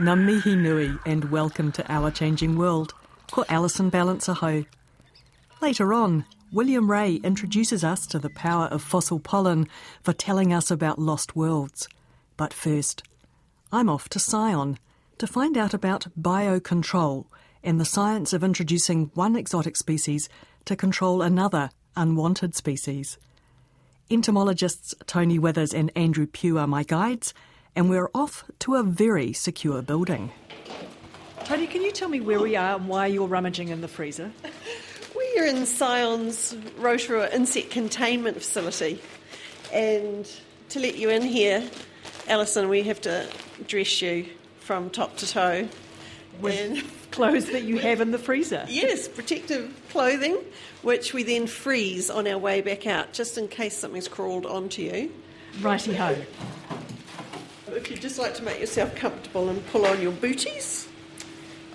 Ngā nui and welcome to Our Changing World. Ko Alison Ballance aho. Later on, William Ray introduces us to the power of fossil pollen for telling us about lost worlds. But first, I'm off to Scion to find out about biocontrol and the science of introducing one exotic species to control another unwanted species. Entomologists Tony Withers and Andrew Pugh are my guides, and we're off to a very secure building. Tony, can you tell me where we are and why you're rummaging in the freezer? We're in Scion's Rotorua Insect Containment Facility. And to let you in here, Alison, we have to dress you from top to toe. With clothes that you have in the freezer? Yes, protective clothing, which we then freeze on our way back out, just in case something's crawled onto you. Righty ho. If you'd just like to make yourself comfortable and pull on your booties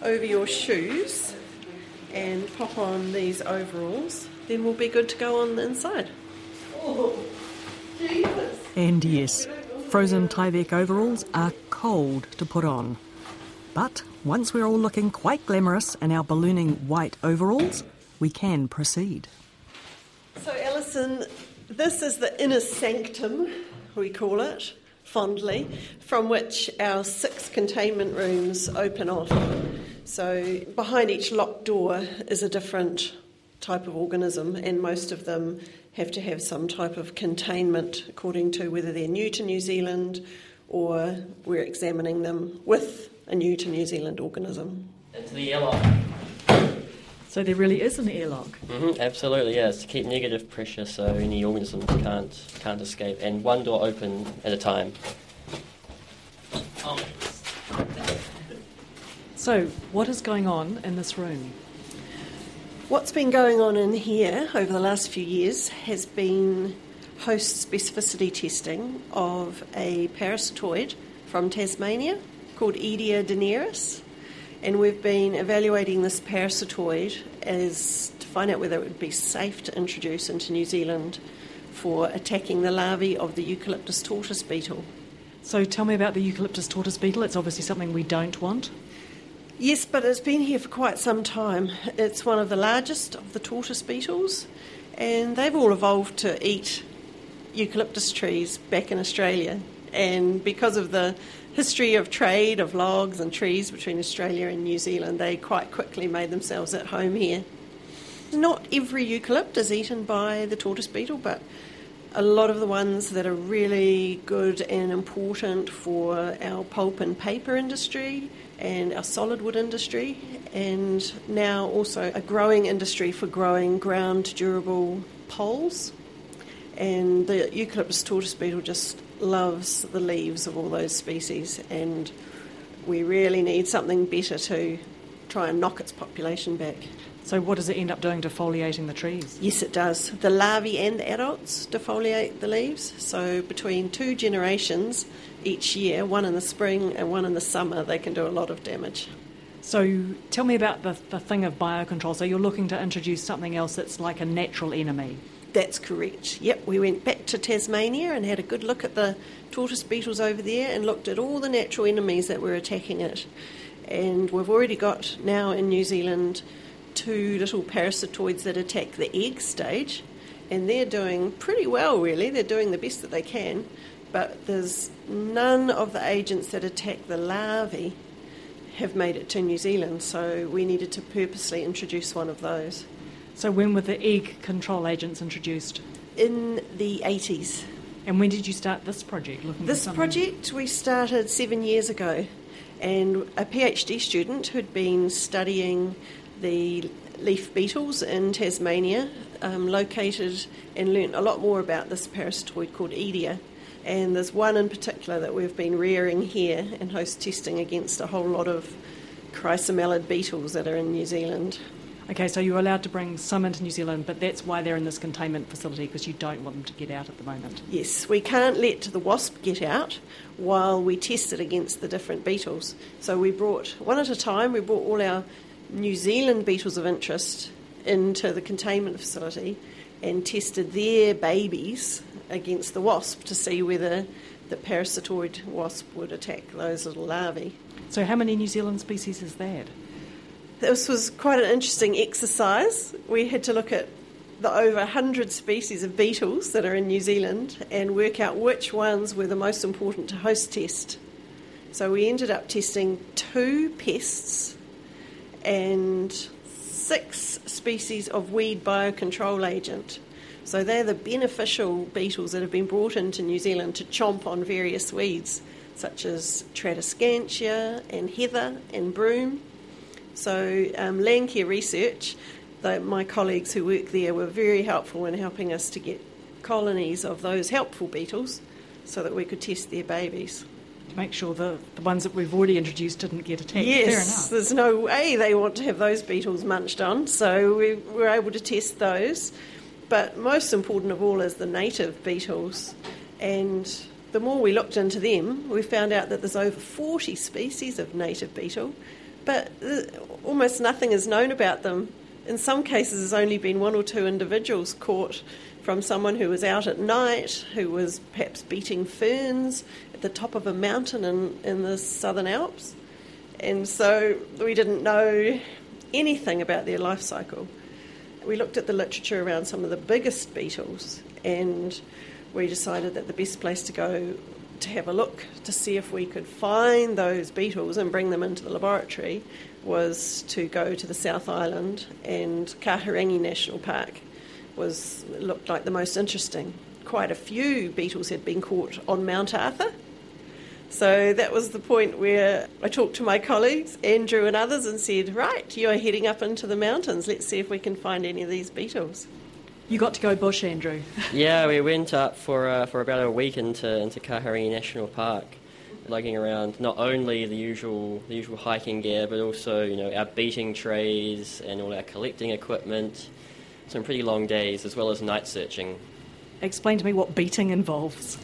over your shoes and pop on these overalls, then we'll be good to go on the inside. Oh, Jesus. And yes, frozen Tyvek overalls are cold to put on. But once we're all looking quite glamorous in our ballooning white overalls, we can proceed. So, Alison, this is the inner sanctum, we call it fondly, from which our six containment rooms open off. So, behind each locked door is a different type of organism, and most of them have to have some type of containment according to whether they're new to New Zealand or we're examining them with a new to New Zealand organism. Into the airlock. So there really is an airlock. hmm absolutely, yeah. It's to keep negative pressure so any organisms can't can't escape, and one door open at a time. Oh. So, what is going on in this room? What's been going on in here over the last few years has been host specificity testing of a parasitoid from Tasmania called Eadya daenikeri. And we've been evaluating this parasitoid as to find out whether it would be safe to introduce into New Zealand for attacking the larvae of the eucalyptus tortoise beetle. So, tell me about the eucalyptus tortoise beetle. It's obviously something we don't want. Yes, but it's been here for quite some time. It's one of the largest of the tortoise beetles, and they've all evolved to eat eucalyptus trees back in Australia. And because of the history of trade of logs and trees between Australia and New Zealand, they quite quickly made themselves at home here. Not every eucalypt is eaten by the tortoise beetle, but a lot of the ones that are really good and important for our pulp and paper industry and our solid wood industry, and now also a growing industry for growing ground durable poles. And the eucalyptus tortoise beetle just loves the leaves of all those species, and we really need something better to try and knock its population back. So, what does it end up doing defoliating the trees? Yes, it does. The larvae and the adults defoliate the leaves. So, between two generations each year, one in the spring and one in the summer, they can do a lot of damage. So, tell me about the, the thing of biocontrol. So, you're looking to introduce something else that's like a natural enemy. That's correct. Yep, we went back to Tasmania and had a good look at the tortoise beetles over there and looked at all the natural enemies that were attacking it. And we've already got now in New Zealand two little parasitoids that attack the egg stage, and they're doing pretty well, really. They're doing the best that they can, but there's none of the agents that attack the larvae have made it to New Zealand, so we needed to purposely introduce one of those. So, when were the egg control agents introduced? In the 80s. And when did you start this project? Looking This project we started seven years ago, and a PhD student who'd been studying the leaf beetles in Tasmania um, located and learnt a lot more about this parasitoid called Eadya. And there's one in particular that we've been rearing here and host testing against a whole lot of chrysomelid beetles that are in New Zealand. Okay, so you're allowed to bring some into New Zealand, but that's why they're in this containment facility because you don't want them to get out at the moment. Yes, we can't let the wasp get out while we test it against the different beetles. So we brought, one at a time, we brought all our New Zealand beetles of interest into the containment facility and tested their babies against the wasp to see whether the parasitoid wasp would attack those little larvae. So, how many New Zealand species is that? This was quite an interesting exercise. We had to look at the over 100 species of beetles that are in New Zealand and work out which ones were the most important to host test. So we ended up testing two pests and six species of weed biocontrol agent. So they're the beneficial beetles that have been brought into New Zealand to chomp on various weeds, such as Tradescantia and heather and broom. So, um, Landcare Research, my colleagues who work there were very helpful in helping us to get colonies of those helpful beetles so that we could test their babies. To make sure the, the ones that we've already introduced didn't get attacked. Yes, there's no way they want to have those beetles munched on, so we were able to test those. But most important of all is the native beetles. And the more we looked into them, we found out that there's over 40 species of native beetle but uh, almost nothing is known about them. In some cases, there's only been one or two individuals caught from someone who was out at night, who was perhaps beating ferns at the top of a mountain in, in the Southern Alps. And so we didn't know anything about their life cycle. We looked at the literature around some of the biggest beetles and we decided that the best place to go to have a look to see if we could find those beetles and bring them into the laboratory was to go to the South Island and Kahurangi National Park was looked like the most interesting. Quite a few beetles had been caught on Mount Arthur. So that was the point where I talked to my colleagues, Andrew and others, and said, Right, you are heading up into the mountains. Let's see if we can find any of these beetles. You got to go bush, Andrew. yeah, we went up for uh, for about a week into into Kahurangi National Park, lugging around not only the usual the usual hiking gear, but also you know our beating trays and all our collecting equipment. Some pretty long days, as well as night searching. Explain to me what beating involves.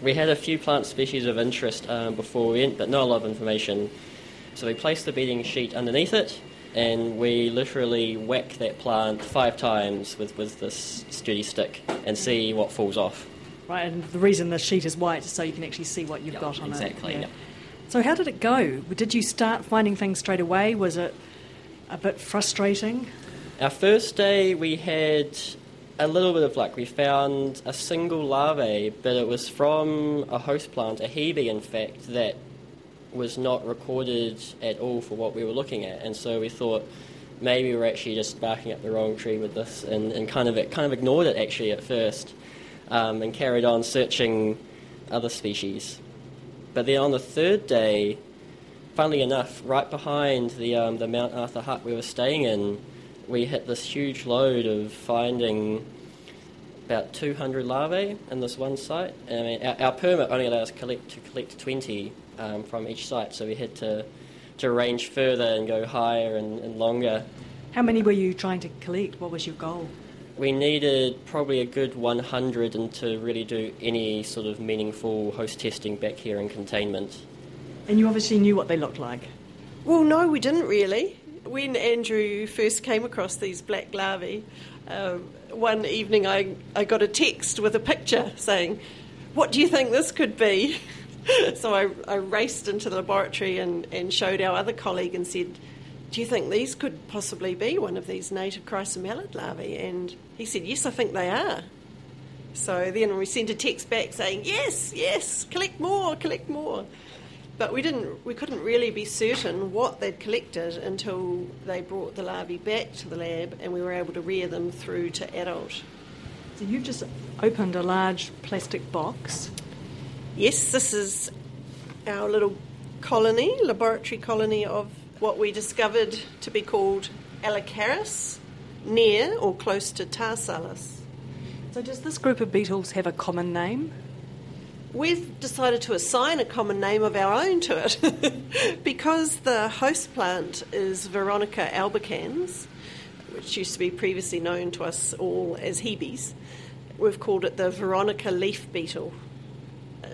We had a few plant species of interest um, before we went, but not a lot of information. So we placed the beating sheet underneath it, and we literally whack that plant five times with, with this sturdy stick and see what falls off. Right, and the reason the sheet is white is so you can actually see what you've yep, got on exactly, it. Exactly, yeah. yep. So, how did it go? Did you start finding things straight away? Was it a bit frustrating? Our first day, we had a little bit of luck. We found a single larvae, but it was from a host plant, a hebe, in fact, that was not recorded at all for what we were looking at, and so we thought maybe we were actually just barking up the wrong tree with this, and, and kind of kind of ignored it actually at first, um, and carried on searching other species. But then on the third day, funnily enough, right behind the um, the Mount Arthur hut we were staying in, we hit this huge load of finding about 200 larvae in this one site. I mean, our, our permit only allows collect, to collect 20 um, from each site, so we had to, to range further and go higher and, and longer. How many were you trying to collect? What was your goal? We needed probably a good 100 and to really do any sort of meaningful host testing back here in containment. And you obviously knew what they looked like. Well, no, we didn't really. When Andrew first came across these black larvae, um, one evening I, I got a text with a picture saying, What do you think this could be? so I, I raced into the laboratory and, and showed our other colleague and said, Do you think these could possibly be one of these native chrysomelid larvae? And he said, Yes, I think they are. So then we sent a text back saying, Yes, yes, collect more, collect more. But we didn't we couldn't really be certain what they'd collected until they brought the larvae back to the lab and we were able to rear them through to adult. So you've just opened a large plastic box. Yes, this is our little colony, laboratory colony of what we discovered to be called Allocharis, near or close to Tarsalis. So does this group of beetles have a common name? We've decided to assign a common name of our own to it because the host plant is Veronica albicans, which used to be previously known to us all as Hebes. We've called it the Veronica leaf beetle.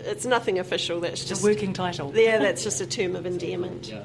It's nothing official, that's just a working title. Yeah, that's just a term of endearment. Yeah.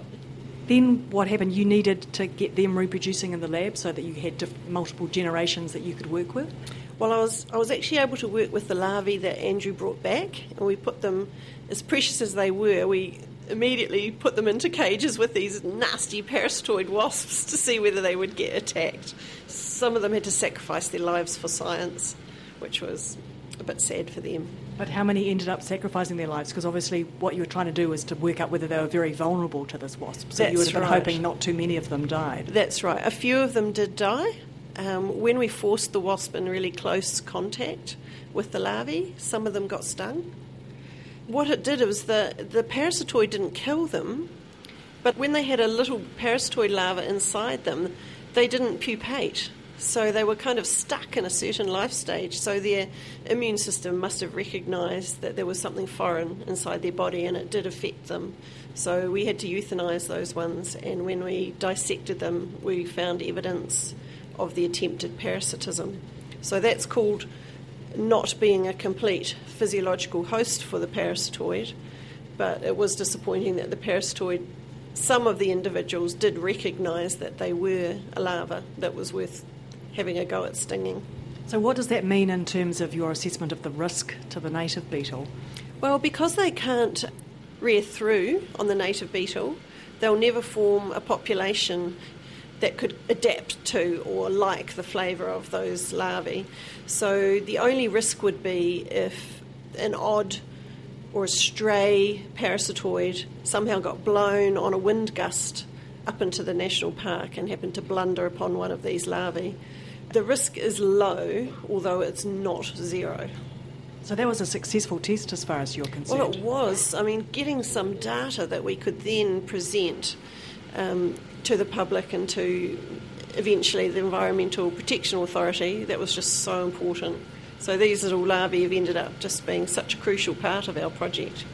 Then what happened? You needed to get them reproducing in the lab so that you had diff- multiple generations that you could work with. Well, I was I was actually able to work with the larvae that Andrew brought back, and we put them, as precious as they were, we immediately put them into cages with these nasty parasitoid wasps to see whether they would get attacked. Some of them had to sacrifice their lives for science, which was a bit sad for them. But how many ended up sacrificing their lives? Because obviously, what you were trying to do was to work out whether they were very vulnerable to this wasp. So you would That's have been right. hoping not too many of them died. That's right. A few of them did die. Um, when we forced the wasp in really close contact with the larvae, some of them got stung. What it did was the, the parasitoid didn't kill them, but when they had a little parasitoid larva inside them, they didn't pupate. So they were kind of stuck in a certain life stage. So their immune system must have recognised that there was something foreign inside their body and it did affect them. So we had to euthanise those ones, and when we dissected them, we found evidence of the attempted parasitism. So that's called not being a complete physiological host for the parasitoid, but it was disappointing that the parasitoid, some of the individuals did recognise that they were a larva that was worth having a go at stinging. So, what does that mean in terms of your assessment of the risk to the native beetle? Well, because they can't rear through on the native beetle, they'll never form a population that could adapt to or like the flavour of those larvae. So the only risk would be if an odd or a stray parasitoid somehow got blown on a wind gust up into the national park and happened to blunder upon one of these larvae. The risk is low, although it's not zero. So, that was a successful test as far as you're concerned. Well, it was. I mean, getting some data that we could then present um, to the public and to eventually the Environmental Protection Authority, that was just so important. So these little larvae have ended up just being such a crucial part of our project.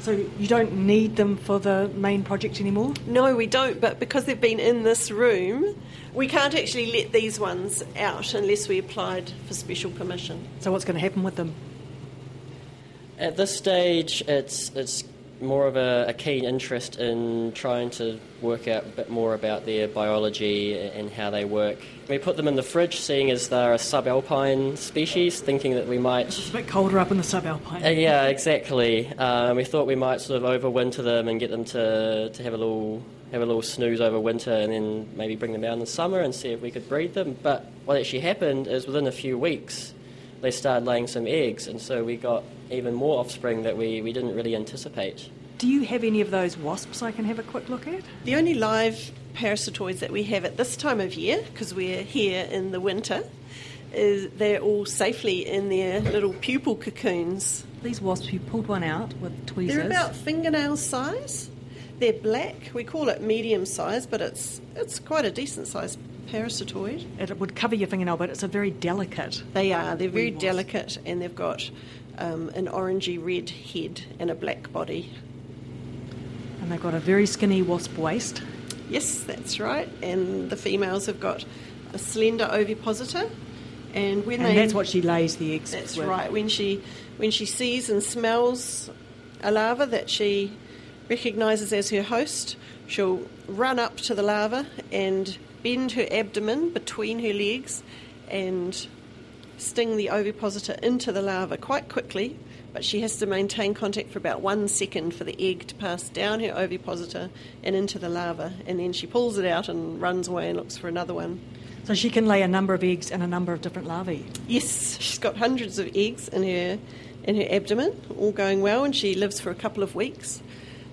So, you don't need them for the main project anymore? No, we don't, but because they've been in this room, we can't actually let these ones out unless we applied for special permission. So, what's going to happen with them? At this stage, it's it's more of a, a keen interest in trying to work out a bit more about their biology and how they work. We put them in the fridge, seeing as they're a subalpine species, thinking that we might It's a bit colder up in the subalpine. Uh, yeah, exactly. Um, we thought we might sort of overwinter them and get them to, to have a little have a little snooze over winter, and then maybe bring them out in the summer and see if we could breed them. But what actually happened is within a few weeks, they started laying some eggs, and so we got even more offspring that we, we didn't really anticipate. Do you have any of those wasps I can have a quick look at? The only live parasitoids that we have at this time of year, because we're here in the winter, is they're all safely in their little pupal cocoons. These wasps, you pulled one out with tweezers. They're about fingernail size. They're black. We call it medium size, but it's it's quite a decent size parasitoid. It would cover your fingernail, but it's a very delicate. They are. They're very delicate, and they've got um, an orangey red head and a black body. And they've got a very skinny wasp waist. Yes, that's right. And the females have got a slender ovipositor, and when And they that's what she lays the eggs That's with. right. When she when she sees and smells a larva that she recognises as her host, she'll run up to the larva and bend her abdomen between her legs and sting the ovipositor into the larva quite quickly. But she has to maintain contact for about one second for the egg to pass down her ovipositor and into the larva, and then she pulls it out and runs away and looks for another one. So she can lay a number of eggs and a number of different larvae. Yes, she's got hundreds of eggs in her in her abdomen, all going well, and she lives for a couple of weeks.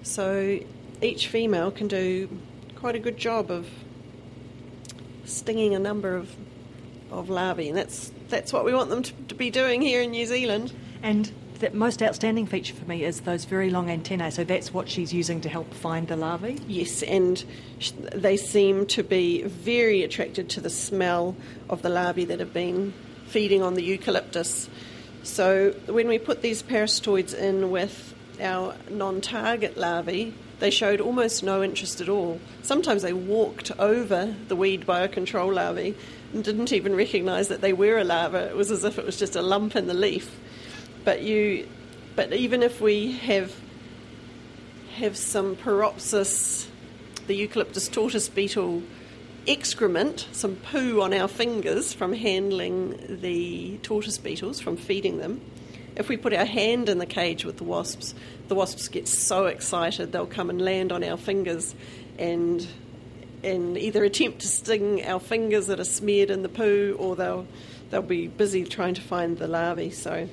So each female can do quite a good job of stinging a number of of larvae, and that's that's what we want them to, to be doing here in New Zealand. And the most outstanding feature for me is those very long antennae. So that's what she's using to help find the larvae. Yes, and sh- they seem to be very attracted to the smell of the larvae that have been feeding on the eucalyptus. So when we put these parasitoids in with our non-target larvae, they showed almost no interest at all. Sometimes they walked over the weed biocontrol larvae and didn't even recognise that they were a larva. It was as if it was just a lump in the leaf. But you, but even if we have have some Paropsis, the eucalyptus tortoise beetle excrement, some poo on our fingers from handling the tortoise beetles, from feeding them. If we put our hand in the cage with the wasps, the wasps get so excited they'll come and land on our fingers and and either attempt to sting our fingers that are smeared in the poo or they'll they'll be busy trying to find the larvae. So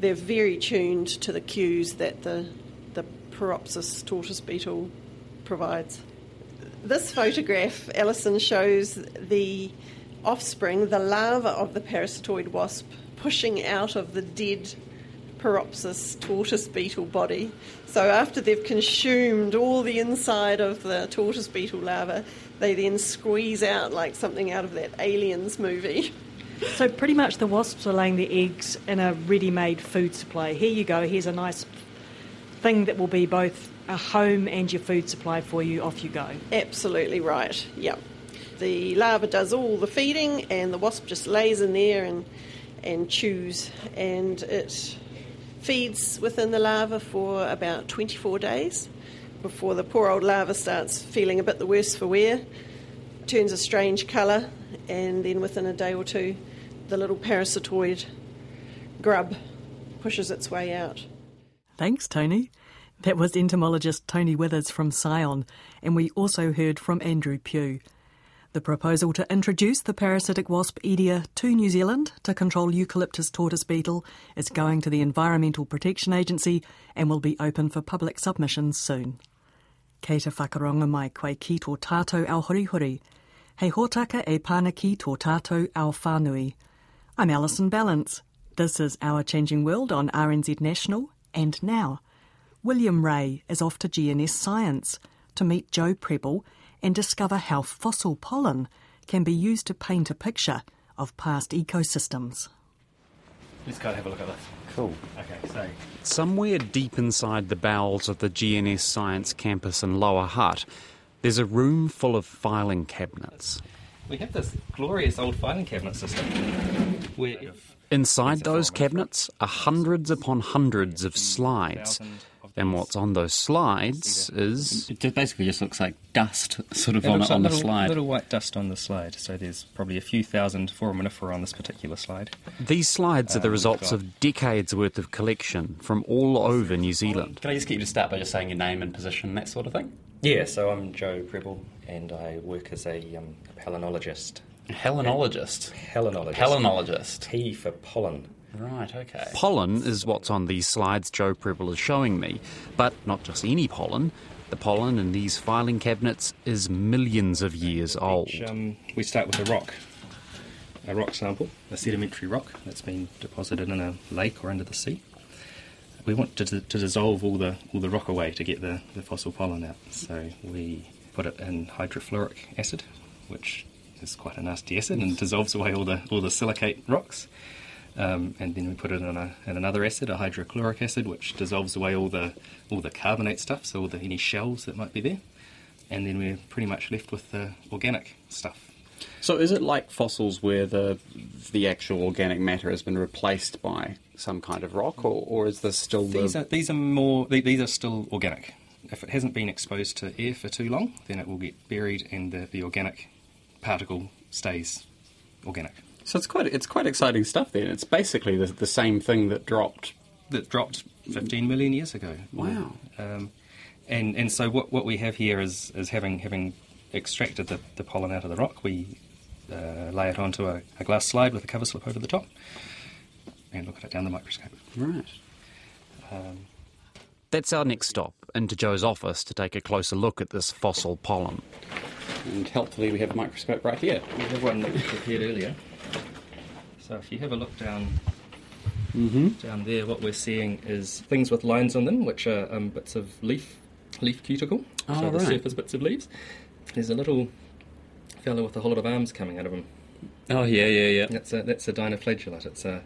they're very tuned to the cues that the the Paropsis tortoise beetle provides. This photograph, Alison, shows the offspring, the larva of the parasitoid wasp, pushing out of the dead Paropsis tortoise beetle body. So after they've consumed all the inside of the tortoise beetle larva, they then squeeze out like something out of that Aliens movie. So pretty much the wasps are laying their eggs in a ready-made food supply. Here you go. Here's a nice thing that will be both a home and your food supply for you. Off you go. Absolutely right. Yep. The larva does all the feeding, and the wasp just lays in there and and chews, and it feeds within the larva for about 24 days before the poor old larva starts feeling a bit the worse for wear, turns a strange colour, and then within a day or two, the little parasitoid grub pushes its way out. Thanks, Tony. That was entomologist Tony Withers from Scion, and we also heard from Andrew Pugh. The proposal to introduce the parasitic wasp Eadya to New Zealand to control eucalyptus tortoise beetle is going to the Environmental Protection Agency and will be open for public submissions soon. Kei te whakaronga mai koe ki tō tātou ao horihori. Hei hōtaka e pāna ki tō tātou ao whānui. I'm Alison Ballance. This is Our Changing World on RNZ National, and now William Ray is off to GNS Science to meet Joe Prebble and discover how fossil pollen can be used to paint a picture of past ecosystems. Let's go have a look at this. Cool. Okay, so Somewhere deep inside the bowels of the GNS Science campus in Lower Hutt, there's a room full of filing cabinets. we have this glorious old filing cabinet system where Inside those cabinets are hundreds upon hundreds of slides. And what's on those slides is It basically just looks like dust, sort of It on, looks on like the little, slide. little white dust on the slide. So there's probably a few thousand foraminifera on this particular slide. these slides are the Um, results of decades worth of collection from all over New Zealand. Can I just get you to start by just saying your name and position, that sort of thing? Yeah, so I'm Joe Prebble, and I work as a um, palynologist. Helenologist. Helenologist. Helenologist. P for pollen. Right, okay. Pollen is what's on these slides Joe Prebble is showing me, but not just any pollen. The pollen in these filing cabinets is millions of years old. Each, um, we start with a rock, a rock sample, a sedimentary rock that's been deposited in a lake or under the sea. We want to, to dissolve all the all the rock away to get the, the fossil pollen out. So we put it in hydrofluoric acid, which is quite a nasty acid and dissolves away all the all the silicate rocks. Um, and then we put it in, a, in another acid, a hydrochloric acid, which dissolves away all the all the carbonate stuff, so all the any shells that might be there. And then we're pretty much left with the organic stuff. So is it like fossils where the the actual organic matter has been replaced by some kind of rock, or, or is this still These the... are these are more the- these are still organic. If it hasn't been exposed to air for too long, then it will get buried, and the, the organic particle stays organic. So it's quite it's quite exciting stuff then. It's basically the, the same thing that dropped. That dropped 15 million years ago. Wow. Um, and and so what, what we have here is is having having extracted the, the pollen out of the rock, we uh, lay it onto a, a glass slide with a cover slip over the top, and look at it down the microscope. Right. That's our next stop, into Joe's office to take a closer look at this fossil pollen. And helpfully we have a microscope right here. We have one that we prepared earlier. So if you have a look down Mm-hmm. down there, what we're seeing is things with lines on them, which are um, bits of leaf leaf cuticle, Oh, so the surface bits of leaves. There's a little fellow with a whole lot of arms coming out of him. Oh yeah, yeah, yeah. That's a that's a dinoflagellate. It's a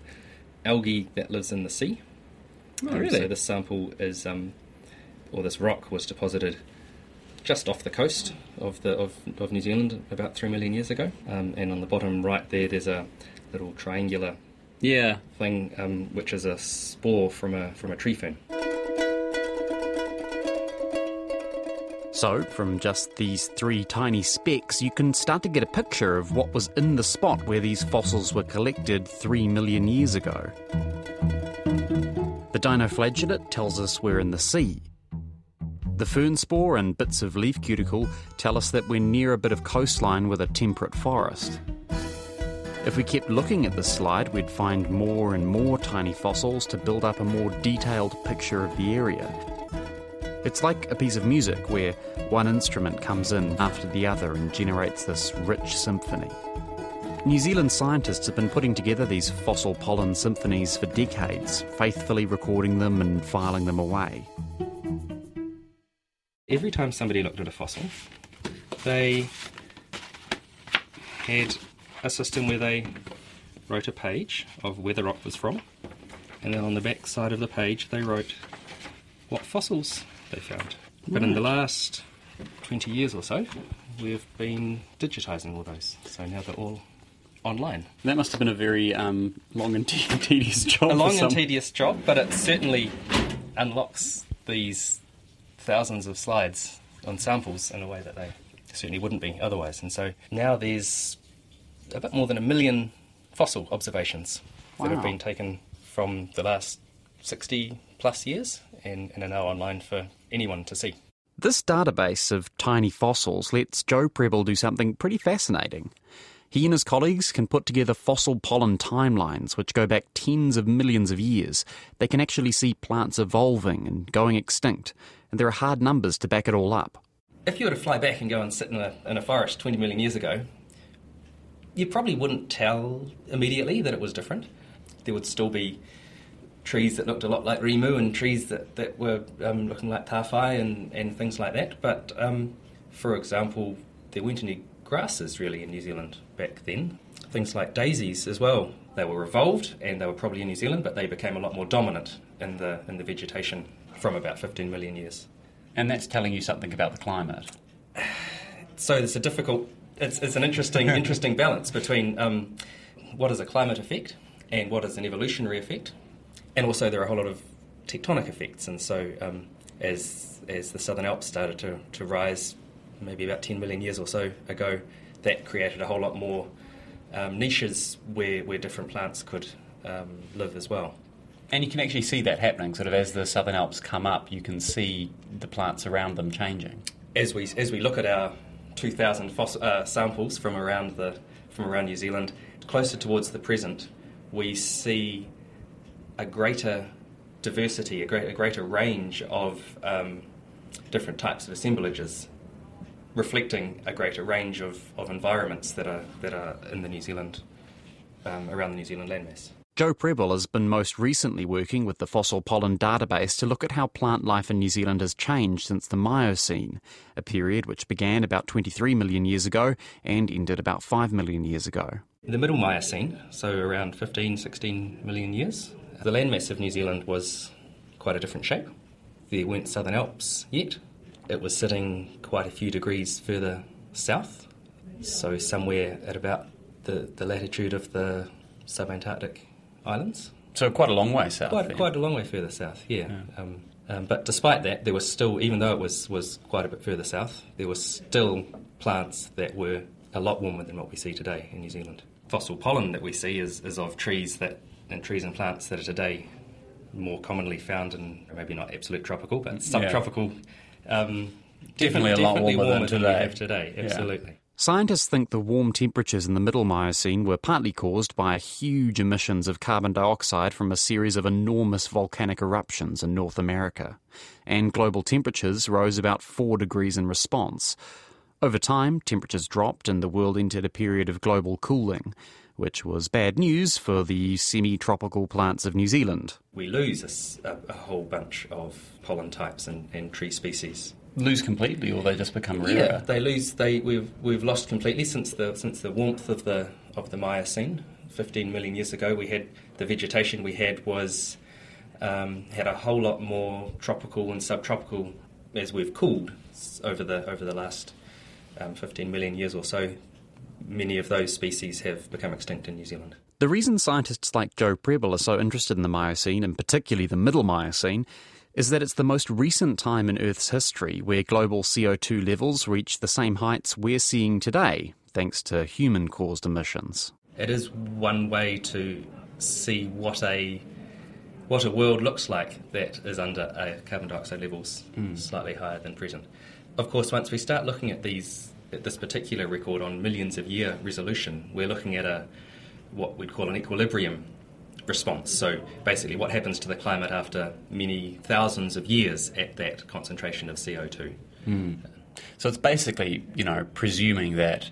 algae that lives in the sea. Oh, Um, really? So this sample is, um, or this rock was deposited just off the coast of the of, of New Zealand about three million years ago. Um, and on the bottom right there, there's a little triangular Yeah. thing, um, which is a spore from a from a tree fern. So, from just these three tiny specks, you can start to get a picture of what was in the spot where these fossils were collected three million years ago. The dinoflagellate tells us we're in the sea. The fern spore and bits of leaf cuticle tell us that we're near a bit of coastline with a temperate forest. If we kept looking at this slide, we'd find more and more tiny fossils to build up a more detailed picture of the area. It's like a piece of music where one instrument comes in after the other and generates this rich symphony. New Zealand scientists have been putting together these fossil pollen symphonies for decades, faithfully recording them and filing them away. Every time somebody looked at a fossil, they had a system where they wrote a page of where the rock was from, and then on the back side of the page they wrote what fossils they found. But in the last 20 years or so, we've been digitising all those, so now they're all online. That must have been a very um, long and te- tedious job. a long and tedious job, but it certainly unlocks these thousands of slides on samples in a way that they certainly wouldn't be otherwise. And so now there's a bit more than a million fossil observations that have been taken from the last 60 plus years and, and are now online for anyone to see. This database of tiny fossils lets Joe Prebble do something pretty fascinating. He and his colleagues can put together fossil pollen timelines which go back tens of millions of years. They can actually see plants evolving and going extinct, and there are hard numbers to back it all up. If you were to fly back and go and sit in a, in a forest 20 million years ago, you probably wouldn't tell immediately that it was different. There would still be trees that looked a lot like Rimu and trees that, that were um, looking like Tawhai and, and things like that. But, um, for example, there weren't any grasses really in New Zealand back then. Things like daisies as well. They were evolved and they were probably in New Zealand, but they became a lot more dominant in the, in the vegetation from about 15 million years. And that's telling you something about the climate. so it's a difficult it's, it's an interesting interesting balance between um, what is a climate effect and what is an evolutionary effect and also there are a whole lot of tectonic effects and so um, as as the southern alps started to, to rise maybe about 10 million years or so ago that created a whole lot more um, niches where, where different plants could um, live as well And you can actually see that happening. Sort of as the Southern Alps come up, you can see the plants around them changing. as we as we look at our 2,000 foss- uh, samples from around the from around New Zealand, closer towards the present, we see a greater diversity, a, great, a greater range of um, different types of assemblages, reflecting a greater range of, of environments that are that are in the New Zealand um, around the New Zealand landmass. Joe Prebble has been most recently working with the fossil pollen database to look at how plant life in New Zealand has changed since the Miocene, a period which began about 23 million years ago and ended about 5 million years ago. The middle Miocene, so around 15, 16 million years, the landmass of New Zealand was quite a different shape. There weren't Southern Alps yet. It was sitting quite a few degrees further south, so somewhere at about the, the latitude of the subantarctic islands. So quite a long way south. Quite, then. quite a long way further south, yeah. Um, um, but despite that, there was still, even though it was, was quite a bit further south, there was still plants that were a lot warmer than what we see today in New Zealand. Fossil pollen that we see is, is of trees that and trees and plants that are today more commonly found in maybe not absolute tropical, but subtropical. Um, Definitely a lot definitely warmer than we today. have today. Yeah. Absolutely. Scientists think the warm temperatures in the middle Miocene were partly caused by huge emissions of carbon dioxide from a series of enormous volcanic eruptions in North America, and global temperatures rose about 4 degrees in response. Over time, temperatures dropped and the world entered a period of global cooling. which was bad news for the semi tropical plants of New Zealand. We lose a, a, whole bunch of pollen types and, and tree species. Lose completely, or they just become rarer. Yeah, they lose. They we've we've lost completely since the since the warmth of the of the Miocene. 15 million years ago, we had the vegetation we had was um, had a whole lot more tropical and subtropical as we've cooled over the over the last um, 15 million years or so. Many of those species have become extinct in New Zealand. The reason scientists like Joe Prebble are so interested in the Miocene, and particularly the Middle Miocene, is that it's the most recent time in Earth's history where global CO2 levels reach the same heights we're seeing today, thanks to human caused emissions. It is one way to see what a what a world looks like that is under a carbon dioxide levels mm. slightly higher than present. Of course, once we start looking at these at this particular record on millions of year resolution, we're looking at a what we'd call an equilibrium response. So basically, what happens to the climate after many thousands of years at that concentration of CO2. Mm. So it's basically, you know, presuming that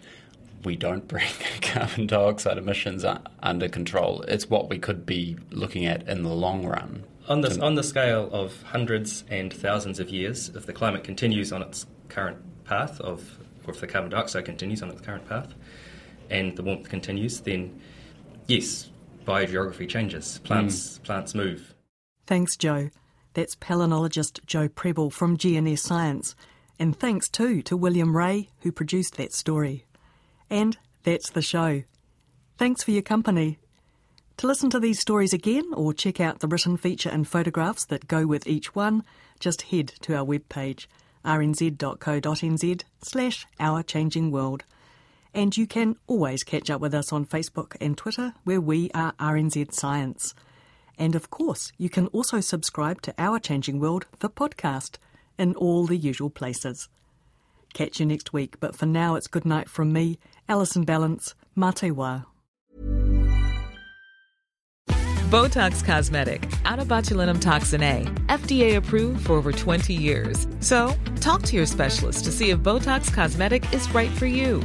we don't bring carbon dioxide emissions under control. It's what we could be looking at in the long run. On the, on the scale of hundreds and thousands of years, if the climate continues on its current path, of, or if the carbon dioxide continues on its current path, and the warmth continues, then yes, biogeography changes. Plants, mm. plants move. Thanks, Joe. That's palynologist Joe Prebble from GNS Science. And thanks too to William Ray, who produced that story. And that's the show. Thanks for your company. To listen to these stories again or check out the written feature and photographs that go with each one, just head to our webpage rnz.co.nz slash Our Changing World. And you can always catch up with us on Facebook and Twitter, where we are RNZ Science. And of course, you can also subscribe to Our Changing World, the podcast, in all the usual places. Catch you next week, but for now it's good night from me, Alison Ballance, Mate Wā. Botox Cosmetic, out of botulinum toxin A, FDA approved for over 20 years. So, talk to your specialist to see if Botox Cosmetic is right for you.